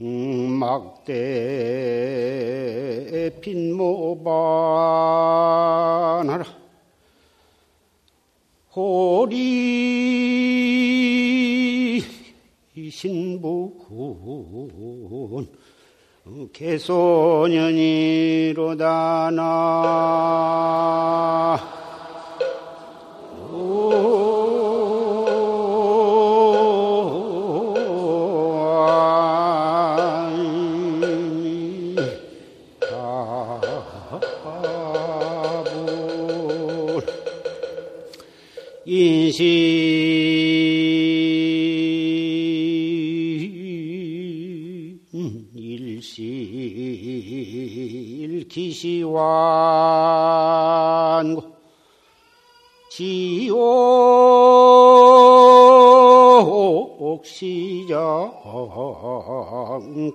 음, 막대 빈모반 개소년이로다 나 인시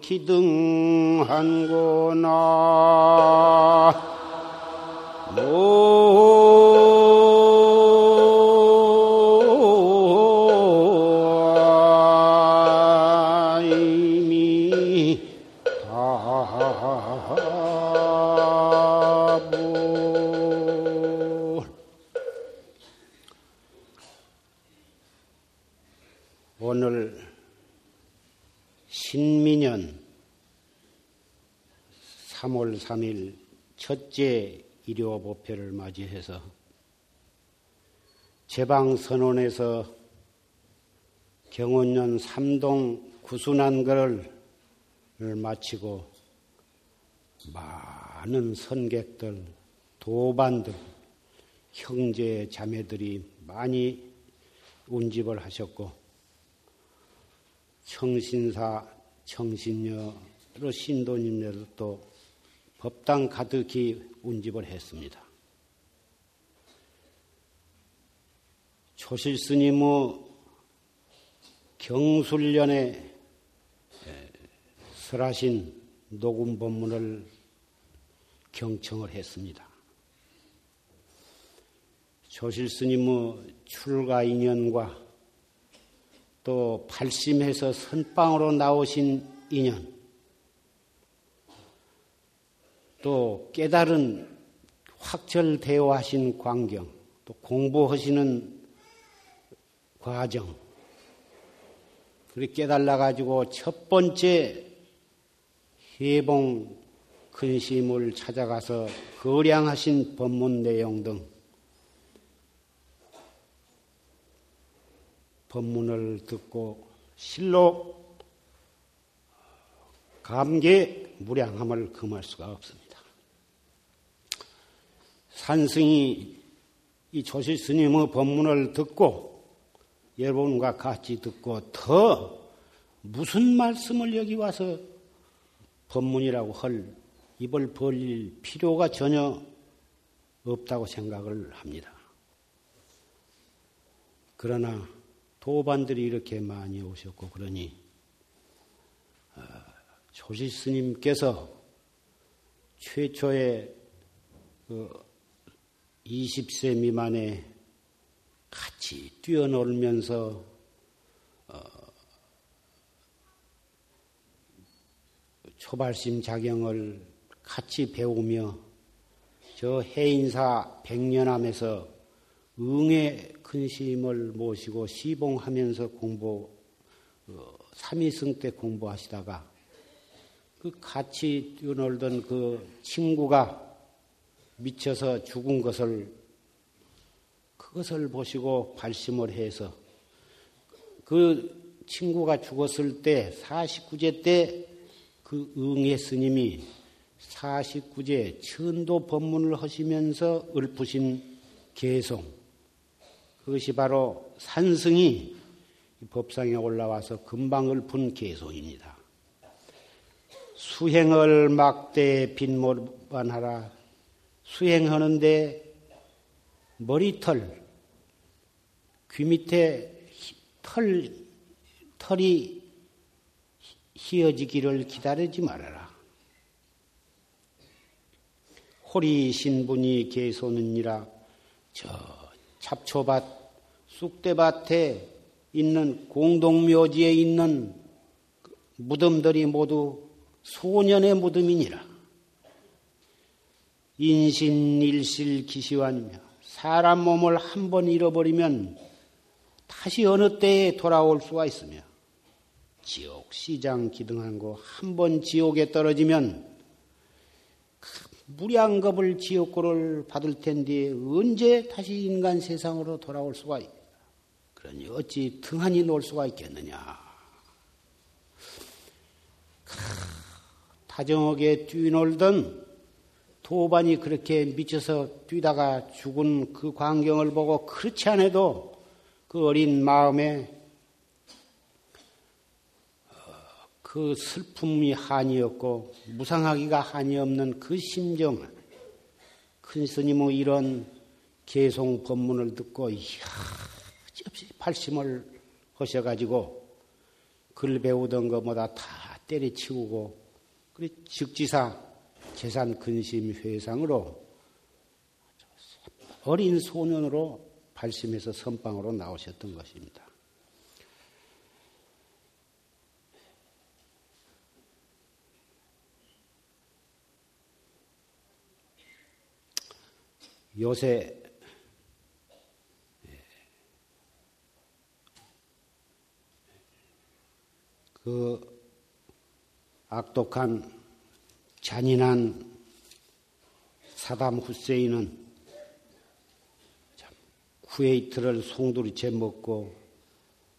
기등한거나 3월 3일 첫째 일요 법회를 맞이해서 제방선언에서 경원년 삼동 구순한거를 마치고 많은 선객들, 도반들, 형제 자매들이 많이 운집을 하셨고 청신사, 청신녀로 신도님들도 또 법당 가득히 운집을 했습니다. 조실 스님의 경술련에 설하신 녹음 법문을 경청을 했습니다. 조실 스님의 출가 인연과 또 발심해서 선방으로 나오신 인연, 또 깨달은 확철대오하신 광경, 또 공부하시는 과정, 그렇게 깨달아 가지고 첫 번째 해봉 근심을 찾아가서 거량하신 법문 내용 등 법문을 듣고 실로 감개 무량함을 금할 수가 없습니다. 산승이 이 조실 스님의 법문을 듣고 여러분과 같이 듣고 더 무슨 말씀을 여기 와서 법문이라고 할 입을 벌릴 필요가 전혀 없다고 생각을 합니다. 그러나 도반들이 이렇게 많이 오셨고 그러니 조시 스님께서 최초의 그 20세 미만에 같이 뛰어놀면서 어 초발심 작용을 같이 배우며 저 해인사 백년암에서 응의 근심을 모시고 시봉하면서 공부 어, 삼위승 때 공부하시다가 그 같이 뛰어놀던 그 친구가 미쳐서 죽은 것을 그것을 보시고 발심을 해서 그 친구가 죽었을 때 49제 때 그 응애 스님이 49제 천도 법문을 하시면서 읊으신 개송 그것이 바로 산승이 법상에 올라와서 금방 읊은 개송입니다. 수행을 막대 빈모반하라 수행하는데 머리털 귀 밑에 털 털이 희어지기를 기다리지 말아라. 호리 신분이 계소는니라 저 잡초밭 쑥대밭에 있는 공동묘지에 있는 무덤들이 모두 소년의 무덤이니라. 인신일실 기시환이며 사람 몸을 한 번 잃어버리면 다시 어느 때에 돌아올 수가 있으며 지옥 시장 기등한 거 한 번 지옥에 떨어지면 그 무량겁을 지옥고를 받을 텐데 언제 다시 인간 세상으로 돌아올 수가 있 그러니 어찌 등한히 놀 수가 있겠느냐. 다정하게 뛰놀던 도반이 그렇게 미쳐서 뛰다가 죽은 그 광경을 보고 그렇지 않아도 그 어린 마음에 어, 그 슬픔이 한이었고 무상하기가 한이 없는 그 심정을 큰 스님의 이런 개송 법문을 듣고 이야 없이 발심을 하셔가지고 글 배우던 것보다 다 때려치우고 그래 즉지사 재산 근심 회상으로 어린 소년으로 발심해서 선방으로 나오셨던 것입니다. 요새 그 악독한 잔인한 사담 후세인은 쿠웨이트를 송두리째 먹고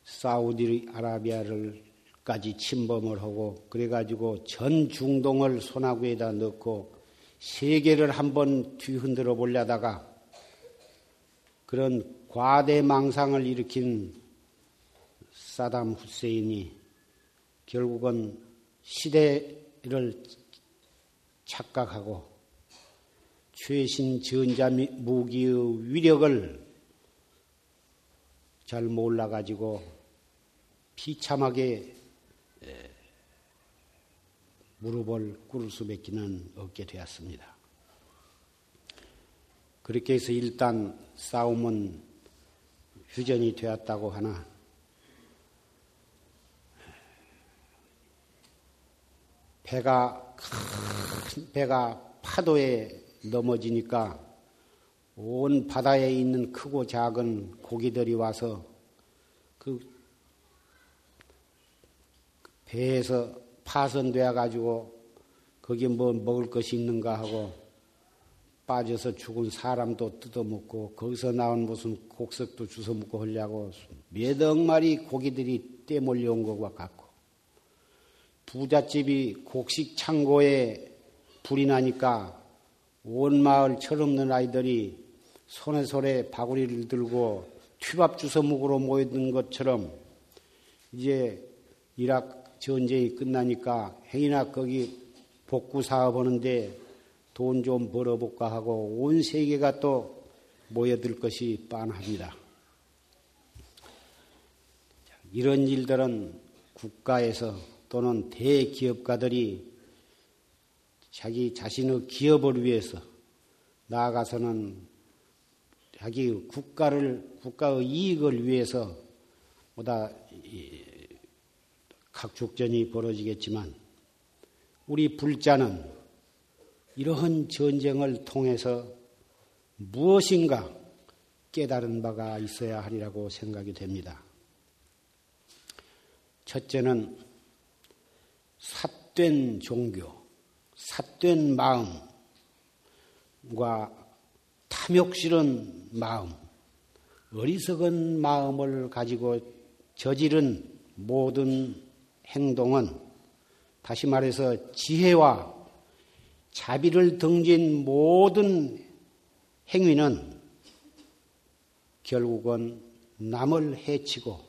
사우디아라비아를까지 침범을 하고 그래가지고 전 중동을 손아귀에다 넣고 세계를 한번 뒤흔들어 보려다가 그런 과대망상을 일으킨 사담 후세인이 결국은 시대를 착각하고 최신 전자 무기의 위력을 잘 몰라가지고 비참하게 무릎을 꿇을 수밖에는 없게 되었습니다. 그렇게 해서 일단 싸움은 휴전이 되었다고 하나 배가 큰 배가 파도에 넘어지니까 온 바다에 있는 크고 작은 고기들이 와서 그 배에서 파손되어 가지고 거기 뭐 먹을 것이 있는가 하고 빠져서 죽은 사람도 뜯어먹고 거기서 나온 무슨 곡석도 주워 먹고 하려고 몇억 마리 고기들이 떼 몰려온 것과 같고 부잣집이 곡식 창고에 불이 나니까 온 마을 철없는 아이들이 손에 손에 바구리를 들고 튀밥 먹으러 모이는 것처럼 이제 이락 전쟁이 끝나니까 행이나 거기 복구 사업 하는데 돈 좀 벌어볼까 하고 온 세계가 또 모여들 것이 빤합니다. 이런 일들은 국가에서 또는 대기업가들이 자기 자신의 기업을 위해서 나아가서는 자기 국가를 국가의 이익을 위해서 보다 각축전이 벌어지겠지만 우리 불자는 이러한 전쟁을 통해서 무엇인가 깨달은 바가 있어야 하리라고 생각이 됩니다. 첫째는 삿된 종교, 삿된 마음과 탐욕 실은 마음, 어리석은 마음을 가지고 저지른 모든 행동은 다시 말해서 지혜와 자비를 등진 모든 행위는 결국은 남을 해치고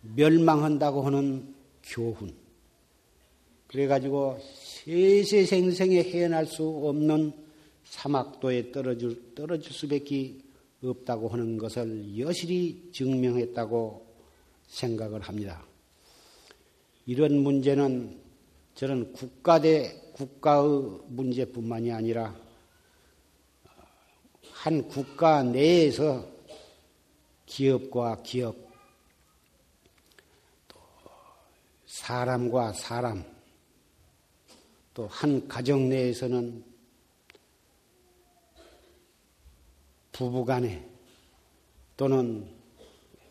멸망한다고 하는 교훈, 그래가지고 세세생생에 헤어날 수 없는 사막도에 떨어질, 떨어질 수밖에 없다고 하는 것을 여실히 증명했다고 생각을 합니다. 이런 문제는 저는 국가 대 국가의 문제뿐만이 아니라 한 국가 내에서 기업과 기업, 또 사람과 사람, 또 한 가정 내에서는 부부 간에 또는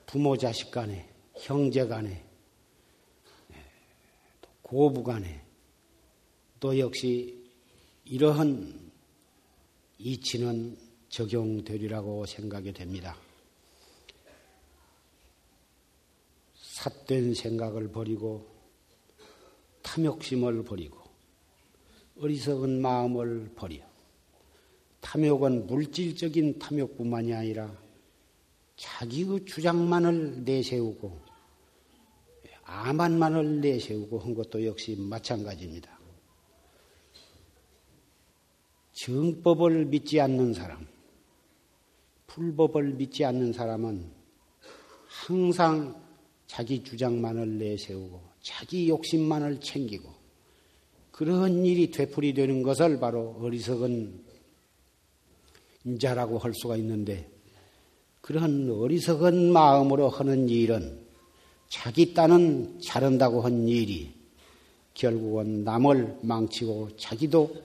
부모 자식 간에 형제 간에 고부 간에 또 역시 이러한 이치는 적용되리라고 생각이 됩니다. 삿된 생각을 버리고 탐욕심을 버리고 어리석은 마음을 버려 탐욕은 물질적인 탐욕뿐만이 아니라 자기의 주장만을 내세우고 아만만을 내세우고 한 것도 역시 마찬가지입니다. 정법을 믿지 않는 사람, 불법을 믿지 않는 사람은 항상 자기 주장만을 내세우고 자기 욕심만을 챙기고 그런 일이 되풀이되는 것을 바로 어리석은 인자라고 할 수가 있는데 그런 어리석은 마음으로 하는 일은 자기 딴은 잘한다고 한 일이 결국은 남을 망치고 자기도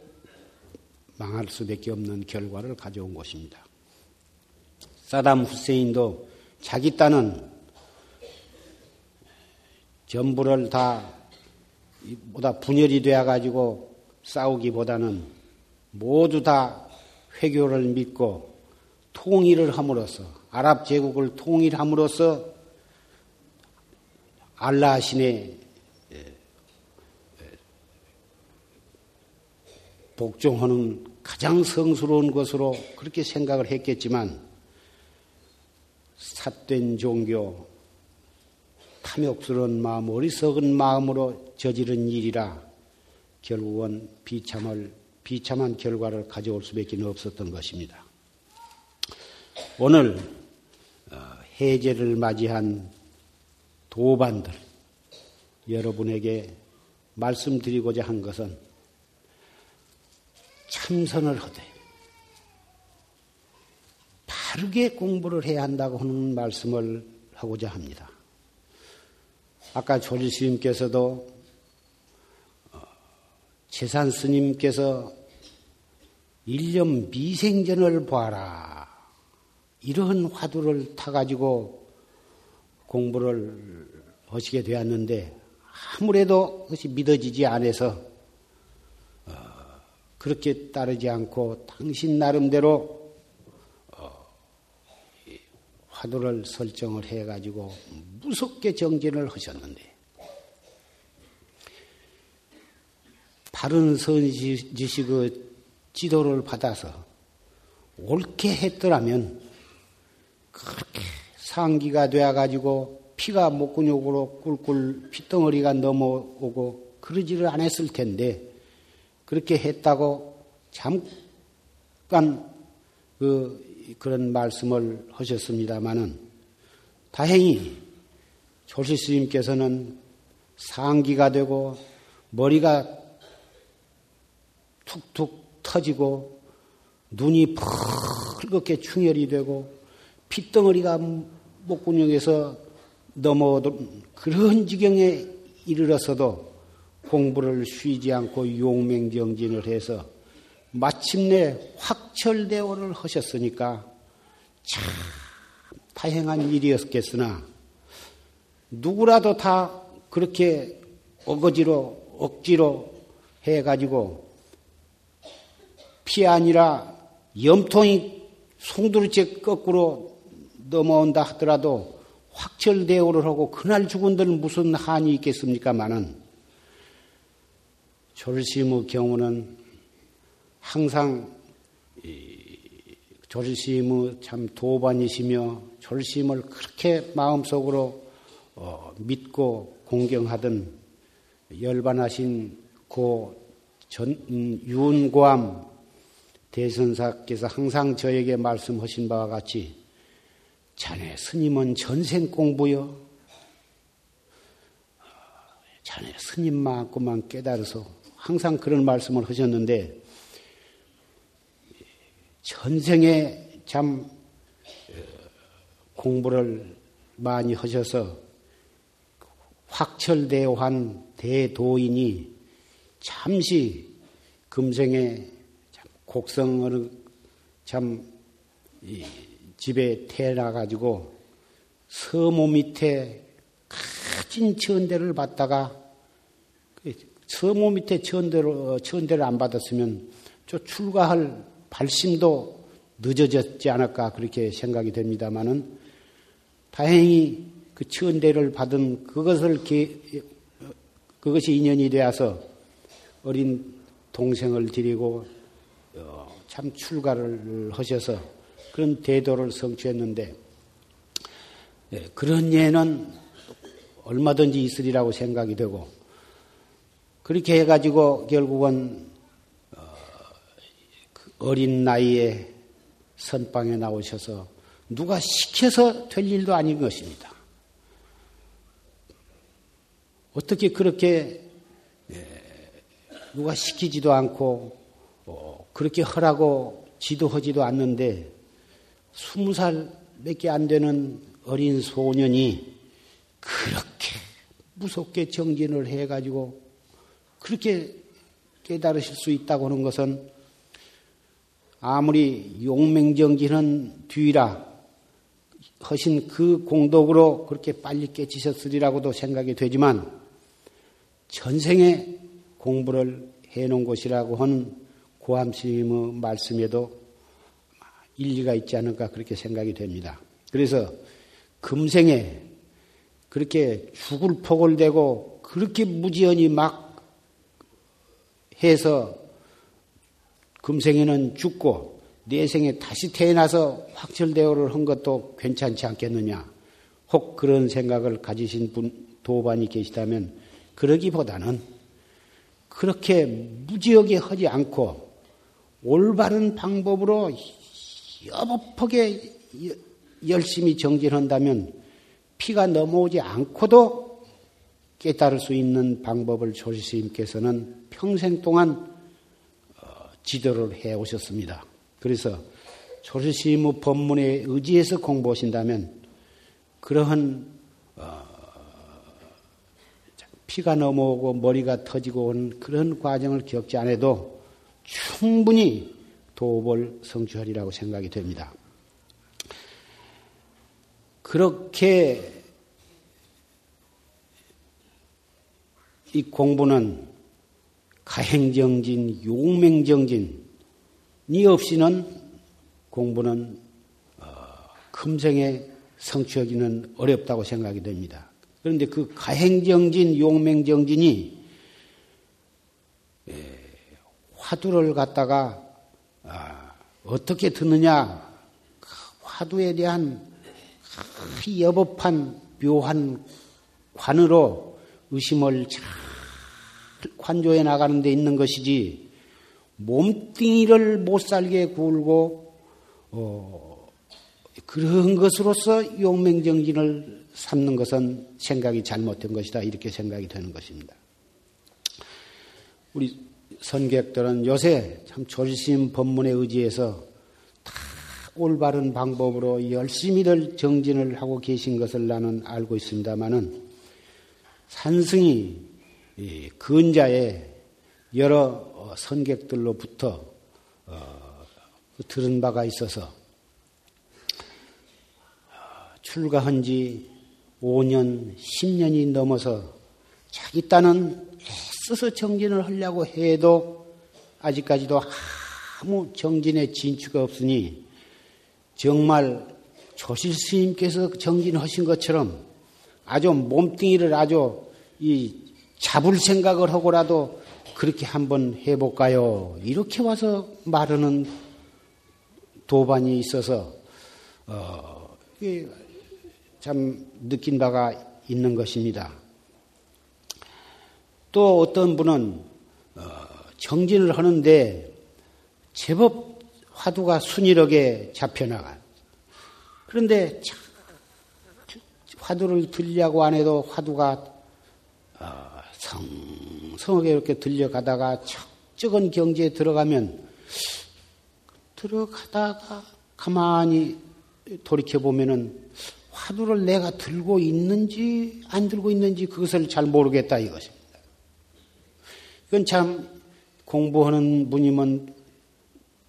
망할 수밖에 없는 결과를 가져온 것입니다. 사담 후세인도 자기 딴은 전부를 다 보다 분열이 되어 가지고 싸우기보다는 모두 다 회교를 믿고 통일을 함으로써 아랍 제국을 통일함으로써 알라 신의 복종하는 가장 성스러운 것으로 그렇게 생각을 했겠지만 삿된 종교, 탐욕스러운 마음, 어리석은 마음으로 저지른 일이라 결국은 비참을, 비참한 결과를 가져올 수밖에 없었던 것입니다. 오늘 해제를 맞이한 도반들 여러분에게 말씀드리고자 한 것은 참선을 하되 바르게 공부를 해야 한다고 하는 말씀을 하고자 합니다. 아까 조지 스님께서도 재산 스님께서 일념 미생전을 봐라. 이러한 화두를 타가지고 공부를 하시게 되었는데 아무래도 그것이 믿어지지 않아서 어, 그렇게 따르지 않고 당신 나름대로 어, 화두를 설정을 해가지고 무섭게 정진을 하셨는데 바른 선지식의 지도를 받아서 옳게 했더라면 그렇게 상기가 되어가지고 피가 목근육으로 꿀꿀 피덩어리가 넘어오고 그러지를 않았을 텐데 그렇게 했다고 잠깐 그 그런 말씀을 하셨습니다마는 다행히 조시 스님께서는 상기가 되고 머리가 툭툭 터지고 눈이 붉게 충혈이 되고 핏덩어리가 목근육에서 넘어오던 그런 지경에 이르러서도 공부를 쉬지 않고 용맹정진을 해서 마침내 확철대오를 하셨으니까 참 다행한 일이었겠으나 누구라도 다 그렇게 어거지로 억지로 해가지고 피 아니라 염통이 송두리째 거꾸로 넘어온다 하더라도 확철대오를 하고 그날 죽은들은 무슨 한이 있겠습니까마는 조실스님의 경우는 항상 조실스님의 참 도반이시며 조실스님을 그렇게 마음속으로 어, 믿고 공경하던 열반하신 고 전, 음, 윤고암 대선사께서 항상 저에게 말씀하신 바와 같이 자네 스님은 전생 공부요. 자네 스님만큼만 깨달아서 항상 그런 말씀을 하셨는데 전생에 참 공부를 많이 하셔서 확철대오한 대도인이 잠시 금생에 곡성을 참 집에 태어나 가지고 서모 밑에 가진 천대를 받다가 그 서모 밑에 천대로 천대를 안 받았으면 저 출가할 발심도 늦어졌지 않을까 그렇게 생각이 됩니다만은 다행히 그 천대를 받은 그것을 그것이 인연이 되어서 어린 동생을 드리고 어, 참 출가를 하셔서 그런 대도를 성취했는데 예, 그런 예는 얼마든지 있으리라고 생각이 되고 그렇게 해가지고 결국은 어린 나이에 선방에 나오셔서 누가 시켜서 될 일도 아닌 것입니다. 어떻게 그렇게 예, 누가 시키지도 않고 어, 그렇게 하라고 지도하지도 않는데 스무 살밖에 안 되는 어린 소년이 그렇게 무섭게 정진을 해가지고 그렇게 깨달으실 수 있다고 하는 것은 아무리 용맹정진은 뒤라 하신 그 공덕으로 그렇게 빨리 깨치셨으리라고도 생각이 되지만 전생에 공부를 해놓은 것이라고 하는 고함스님의 말씀에도 일리가 있지 않을까 그렇게 생각이 됩니다. 그래서 금생에 그렇게 죽을 폭을 대고 그렇게 무지연히 막 해서 금생에는 죽고 내생에 다시 태어나서 확철대오를 한 것도 괜찮지 않겠느냐. 혹 그런 생각을 가지신 분, 도반이 계시다면 그러기보다는 그렇게 무지하게 하지 않고 올바른 방법으로 여법하게 열심히 정진한다면 피가 넘어오지 않고도 깨달을 수 있는 방법을 조리스님께서는 평생 동안 어, 지도를 해 오셨습니다. 그래서 조리스님의 법문에 의지해서 공부하신다면 그러한 어, 피가 넘어오고 머리가 터지고 온 그런 과정을 겪지 않아도 충분히 도업을 성취하리라고 생각이 됩니다. 그렇게 이 공부는 가행정진, 용맹정진 이 없이는 공부는 어, 금생에 성취하기는 어렵다고 생각이 됩니다. 그런데 그 가행정진, 용맹정진이 예, 화두를 갖다가 아, 어떻게 듣느냐 그 화두에 대한 여법한 묘한 관으로 의심을 잘 관조해 나가는 데 있는 것이지 몸뚱이를 못 살게 굴고 어, 그런 것으로서 용맹정진을 삼는 것은 생각이 잘못된 것이다 이렇게 생각이 되는 것입니다. 우리 선객들은 요새 참 조심 법문에 의지해서 다 올바른 방법으로 열심히들 정진을 하고 계신 것을 나는 알고 있습니다만은 산승이 근자에 여러 선객들로부터 어, 들은 바가 있어서 어, 출가한 지 5년, 10년이 넘어서 자기 딴은 애써서 정진을 하려고 해도 아직까지도 아무 정진의 진추가 없으니 정말 조실 스님께서 정진하신 것처럼 아주 몸뚱이를 아주 이 잡을 생각을 하고라도 그렇게 한번 해볼까요? 이렇게 와서 말하는 도반이 있어서 어, 참 느낀 바가 있는 것입니다. 또 어떤 분은 어, 정진을 하는데 제법 화두가 순이하게 잡혀나가. 그런데 화두를 들려고 안 해도 화두가 어, 성성하게 이렇게 들려가다가 적적은 경지에 들어가면 들어가다가 가만히 돌이켜 보면은 화두를 내가 들고 있는지 안 들고 있는지 그것을 잘 모르겠다 이것입니다. 이건 참 공부하는 분이면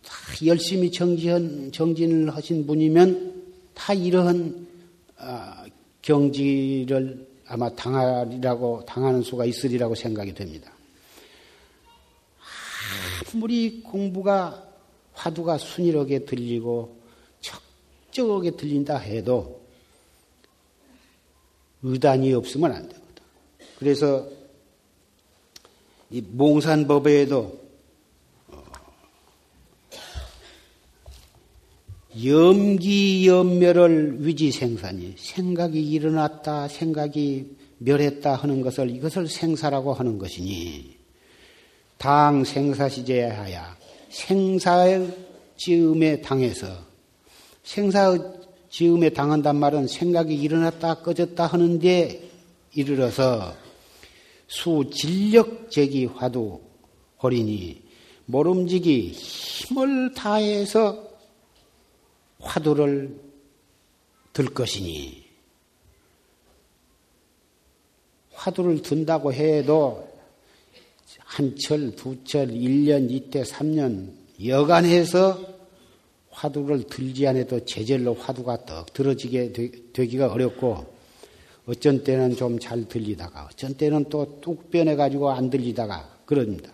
다 열심히 정진, 정진을 하신 분이면 다 이러한 아, 경지를 아마 당하리라고 당하는 수가 있으리라고 생각이 됩니다. 아무리 공부가 화두가 순이하게 들리고 적적하게 들린다 해도 의단이 없으면 안 되거든. 그래서 이 몽산법에도 염기염멸을 위지생산이 생각이 일어났다 생각이 멸했다 하는 것을 이것을 생사라고 하는 것이니 당 생사시제하야 생사의 지음에 당해서 생사의 지음에 당한단 말은 생각이 일어났다 꺼졌다 하는데 이르러서 수 진력 제기 화두 허리니 모름지기 힘을 다해서 화두를 들 것이니 화두를 든다고 해도 한 철, 두 철, 일년 이때, 삼년 여간해서 화두를 들지 않아도 제절로 화두가 떡 들어지게 되 기가 어렵고 어쩐 때는 좀 잘 들리다가 어쩐 때는 또 뚝 변해가지고 안 들리다가 그럽니다.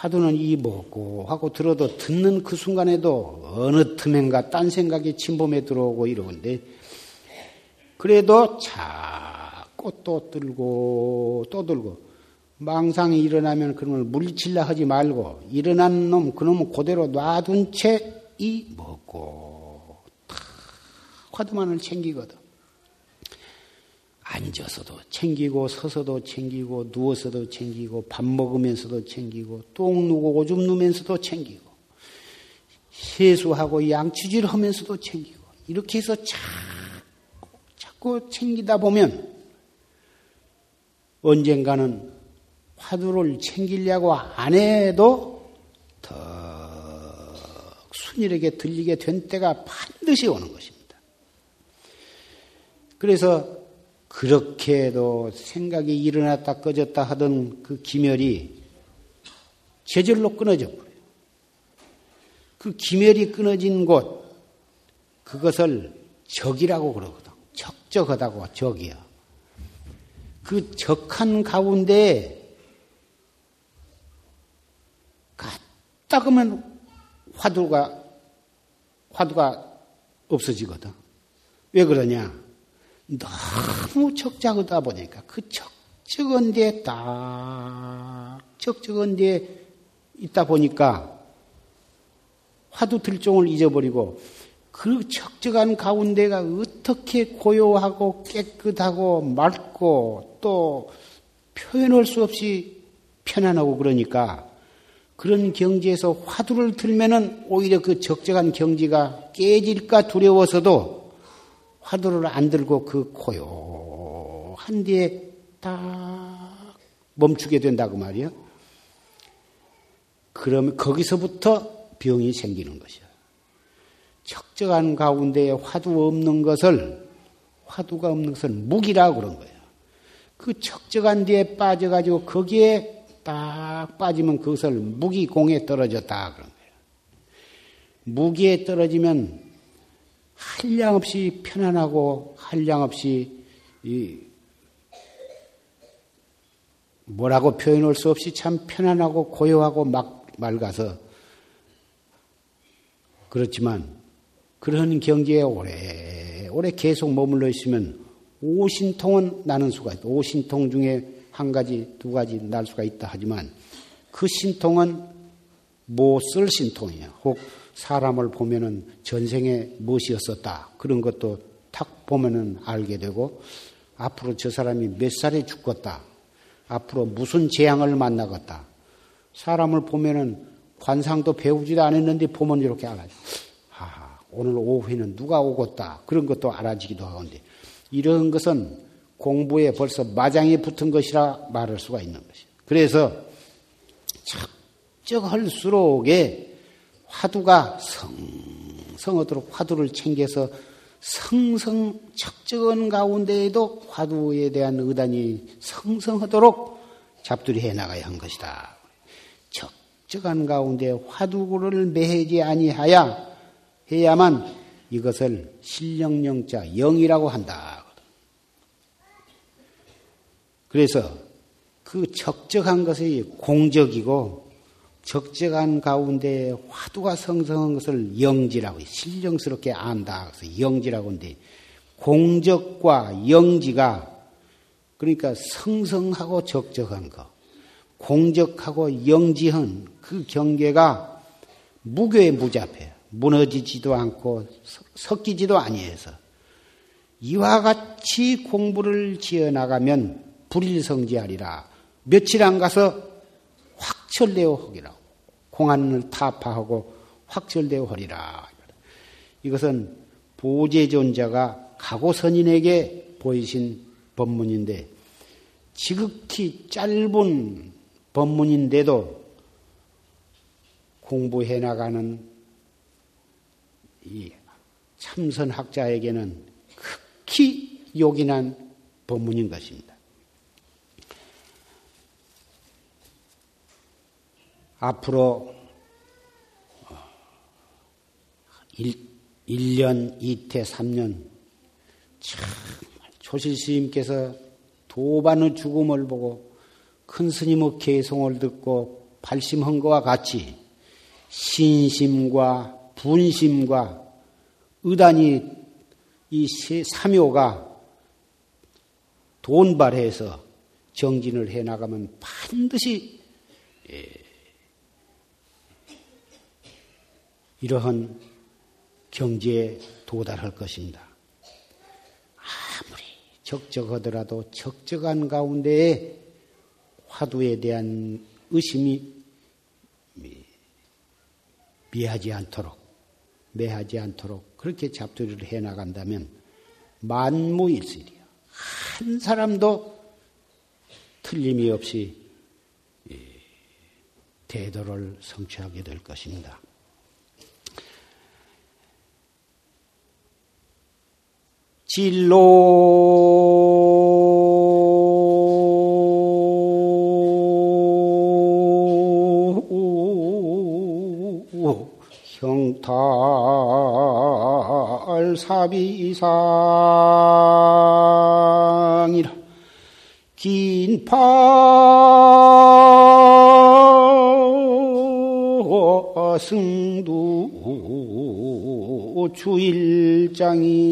화두는 이 먹고 하고 들어도 듣는 그 순간에도 어느 틈엔가 딴 생각이 침범해 들어오고 이러는데 그래도 자꾸 또 들고 또 들고 망상이 일어나면 그놈을 물리칠라 하지 말고 일어난 놈 그놈은 그대로 놔둔 채 이 먹고 다 화두만을 챙기거든. 앉아서도 챙기고 서서도 챙기고 누워서도 챙기고 밥 먹으면서도 챙기고 똥 누고 오줌 누면서도 챙기고 세수하고 양치질 하면서도 챙기고 이렇게 해서 자꾸 자꾸 챙기다 보면 언젠가는 화두를 챙기려고 안 해도 더 순일하게 들리게 된 때가 반드시 오는 것입니다. 그래서 그렇게도 생각이 일어났다 꺼졌다 하던 그 기멸이 제절로 끊어져 버려요. 그 기멸이 끊어진 곳, 그것을 적이라고 그러거든. 적적하다고 적이야. 그 적한 가운데 갔다 그러면 화두가, 화두가 없어지거든. 왜 그러냐? 너무 적작하다 보니까 그 적적한 데에 딱 적적한 데에 있다 보니까 화두 들종을 잊어버리고 그 적적한 가운데가 어떻게 고요하고 깨끗하고 맑고 또 표현할 수 없이 편안하고 그러니까 그런 경지에서 화두를 들면은 오히려 그 적적한 경지가 깨질까 두려워서도 화두를 안 들고 그 고요한 뒤에 딱 멈추게 된다고 말이요. 그러면 거기서부터 병이 생기는 것이야. 적적한 가운데에 화두 없는 것을 화두가 없는 것을 무기라고 그런 거예요. 그 적적한 뒤에 빠져가지고 거기에 딱 빠지면 그것을 무기공에 떨어졌다 그런 거예요. 무기에 떨어지면 한량없이 편안하고 한량없이 이 뭐라고 표현할 수 없이 참 편안하고 고요하고 막 맑아서 그렇지만 그런 경지에 오래 오래 계속 머물러 있으면 오신통은 나는 수가 있다. 오신통 중에 한 가지 두 가지 날 수가 있다 하지만 그 신통은 못 쓸 신통이야. 혹 사람을 보면은 전생에 무엇이었었다. 그런 것도 탁 보면은 알게 되고 앞으로 저 사람이 몇 살에 죽겠다. 앞으로 무슨 재앙을 만나겠다. 사람을 보면은 관상도 배우지도 않았는데 보면 이렇게 알아요. 아, 오늘 오후에는 누가 오겠다. 그런 것도 알아지기도 하는데 이런 것은 공부에 벌써 마장이 붙은 것이라 말할 수가 있는 것이에요. 그래서 적적할수록에 화두가 성성하도록 화두를 챙겨서 성성 적적한 가운데에도 화두에 대한 의단이 성성하도록 잡두리 해 나가야 한 것이다. 적적한 가운데 화두를 매지 아니하야 해야만 이것을 실령령자 영이라고 한다. 그래서 그 적적한 것이 공적이고 적적한 가운데 화두가 성성한 것을 영지라고 신령스럽게 안다. 그래서 영지라고 하는데 공적과 영지가 그러니까 성성하고 적적한 것, 공적하고 영지한 그 경계가 무교에 무잡해요. 무너지지도 않고 섞이지도 아니해서 이와 같이 공부를 지어 나가면 불일성지하리라. 며칠 안 가서 확철되어 하기라고. 공안을 타파하고 확철되어 하리라. 이것은 보제존자가 가고선인에게 보이신 법문인데 지극히 짧은 법문인데도 공부해 나가는 이 참선학자에게는 극히 요긴한 법문인 것입니다. 앞으로 1, 1년, 2태, 3년 정말 조실 스님께서 도반의 죽음을 보고 큰 스님의 개송을 듣고 발심한 것과 같이 신심과 분심과 의단이 이 삼요가 돈발해서 정진을 해 나가면 반드시 예, 이러한 경지에 도달할 것입니다. 아무리 적적하더라도 적적한 가운데에 화두에 대한 의심이 미하지 않도록 매하지 않도록 그렇게 잡두리를 해 나간다면 만무일설이야. 한 사람도 틀림이 없이 대도를 성취하게 될 것입니다. 진로. 형탈 사비상이라. 긴파 주일장이니라나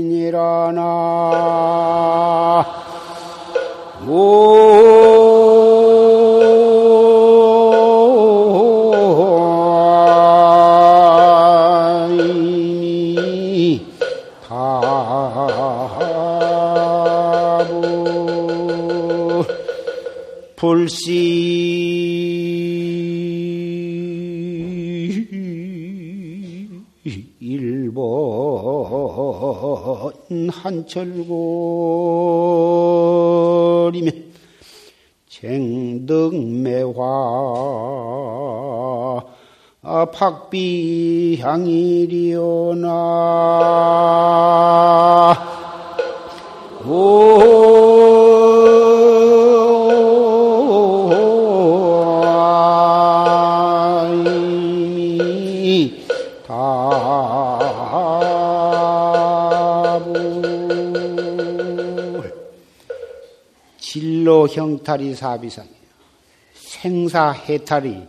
한철거리며 쟁등매화 박비향이리오나 형탈이 사비상이에요. 생사 해탈이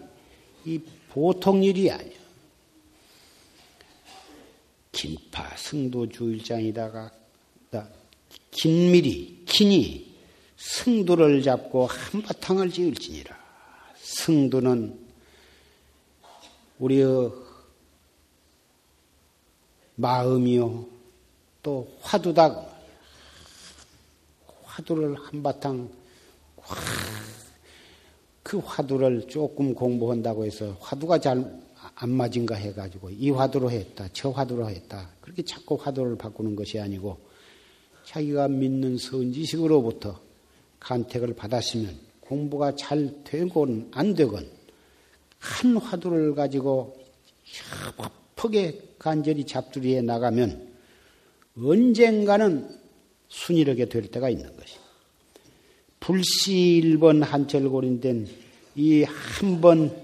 이 보통 일이 아니야. 긴파 승도 주일장이다가 긴밀이 긴이 승도를 잡고 한바탕을 지을지니라. 승도는 우리의 마음이요 또 화두다. 화두를 한바탕 그 화두를 조금 공부한다고 해서 화두가 잘 안 맞은가 해가지고 이 화두로 했다, 저 화두로 했다. 그렇게 자꾸 화두를 바꾸는 것이 아니고 자기가 믿는 선지식으로부터 간택을 받았으면 공부가 잘 되건 안 되건 한 화두를 가지고 급하게 간절히 잡두리에 나가면 언젠가는 순이하게 될 때가 있는 것이. 불시 1번 한철골인된 이 한 번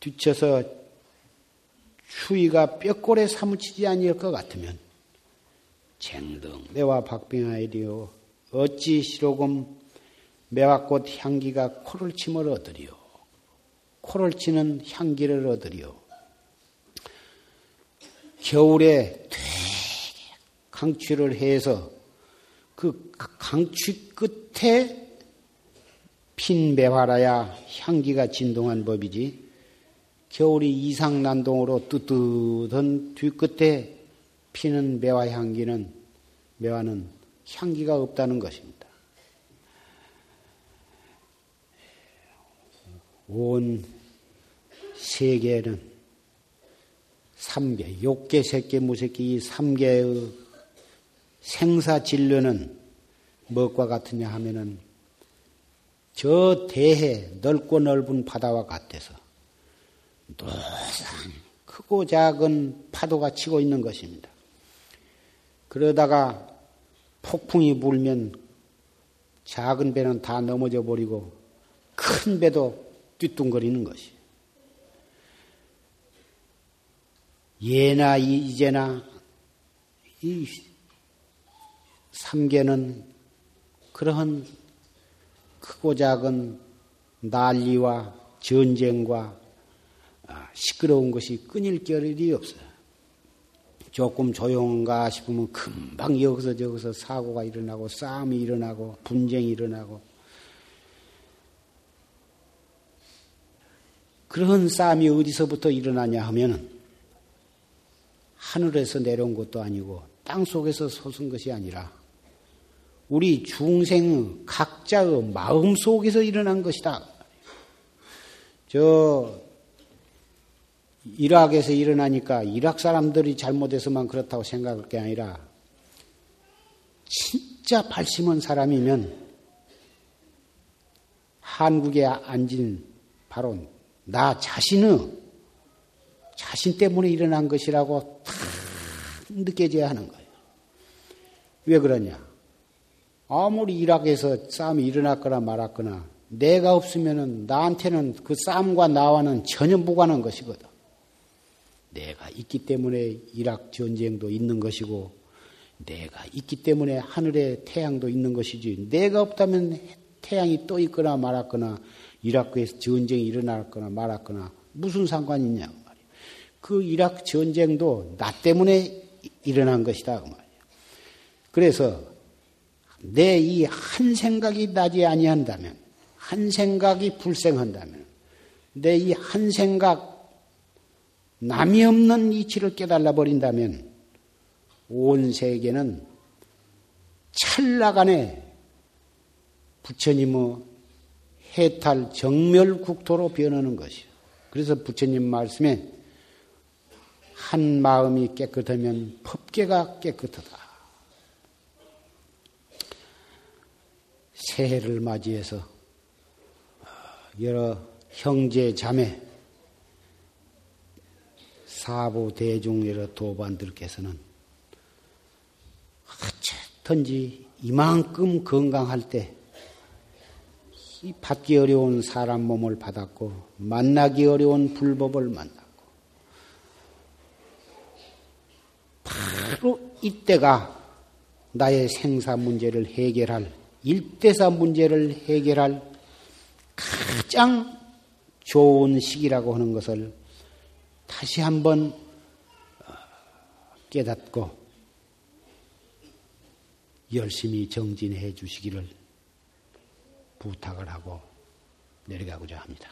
뒤쳐서 추위가 뼈골에 사무치지 아니할 것 같으면 쟁등 내와 박빙하이리요. 어찌 시로금 매화꽃 향기가 코를 침을 얻으리요? 코를 치는 향기를 얻으리요? 겨울에 되게 강취를 해서 그 강취 끝에 핀 매화라야 향기가 진동한 법이지 겨울이 이상 난동으로 뜨뜻한 뒤끝에 피는 매화 향기는 매화는 향기가 없다는 것입니다. 온 세계는 삼계, 욕계, 색계, 무색계 이 삼계의 생사 진료는 무엇과 같으냐 하면은 저 대해 넓고 넓은 바다와 같아서 노상 크고 작은 파도가 치고 있는 것입니다. 그러다가 폭풍이 불면 작은 배는 다 넘어져 버리고 큰 배도 뒤뚱거리는 것이. 예나 이제나 이 삼계는 그러한 크고 작은 난리와 전쟁과 아, 시끄러운 것이 끊일 겨를이 없어요. 조금 조용한가 싶으면 금방 여기서 저기서 사고가 일어나고 싸움이 일어나고 분쟁이 일어나고 그런 싸움이 어디서부터 일어나냐 하면은 하늘에서 내려온 것도 아니고 땅 속에서 솟은 것이 아니라 우리 중생 각자의 마음 속에서 일어난 것이다. 저 이락에서 일어나니까 이락 사람들이 잘못해서만 그렇다고 생각할 게 아니라 진짜 발심한 사람이면 한국에 앉은 바로 나 자신의 자신 때문에 일어난 것이라고 탁 느껴져야 하는 거예요. 왜 그러냐? 아무리 이락에서 싸움이 일어났거나 말았거나 내가 없으면은 나한테는 그 싸움과 나와는 전혀 무관한 것이거든. 내가 있기 때문에 이락 전쟁도 있는 것이고, 내가 있기 때문에 하늘에 태양도 있는 것이지, 내가 없다면 태양이 또 있거나 말았거나, 이라크에서 전쟁이 일어났거나 말았거나, 무슨 상관이 있냐고 말이야. 그 이라크 전쟁도 나 때문에 일어난 것이다. 그 말이야. 그래서 내 이 한 생각이 나지 아니한다면, 한 생각이 불생한다면, 내 이 한 생각 남이 없는 이치를 깨달아 버린다면 온 세계는 찰나간에 부처님의 해탈 정멸 국토로 변하는 것이요. 그래서 부처님 말씀에 한 마음이 깨끗하면 법계가 깨끗하다. 새해를 맞이해서 여러 형제 자매 사부 대중 여러 도반들께서는 어쨌든지 이만큼 건강할 때이 받기 어려운 사람 몸을 받았고 만나기 어려운 불법을 만났고 바로 이때가 나의 생사 문제를 해결할 일대사 문제를 해결할 가장 좋은 시기라고 하는 것을 다시 한번 어, 깨닫고 열심히 정진해 주시기를 부탁을 하고 내려가고자 합니다.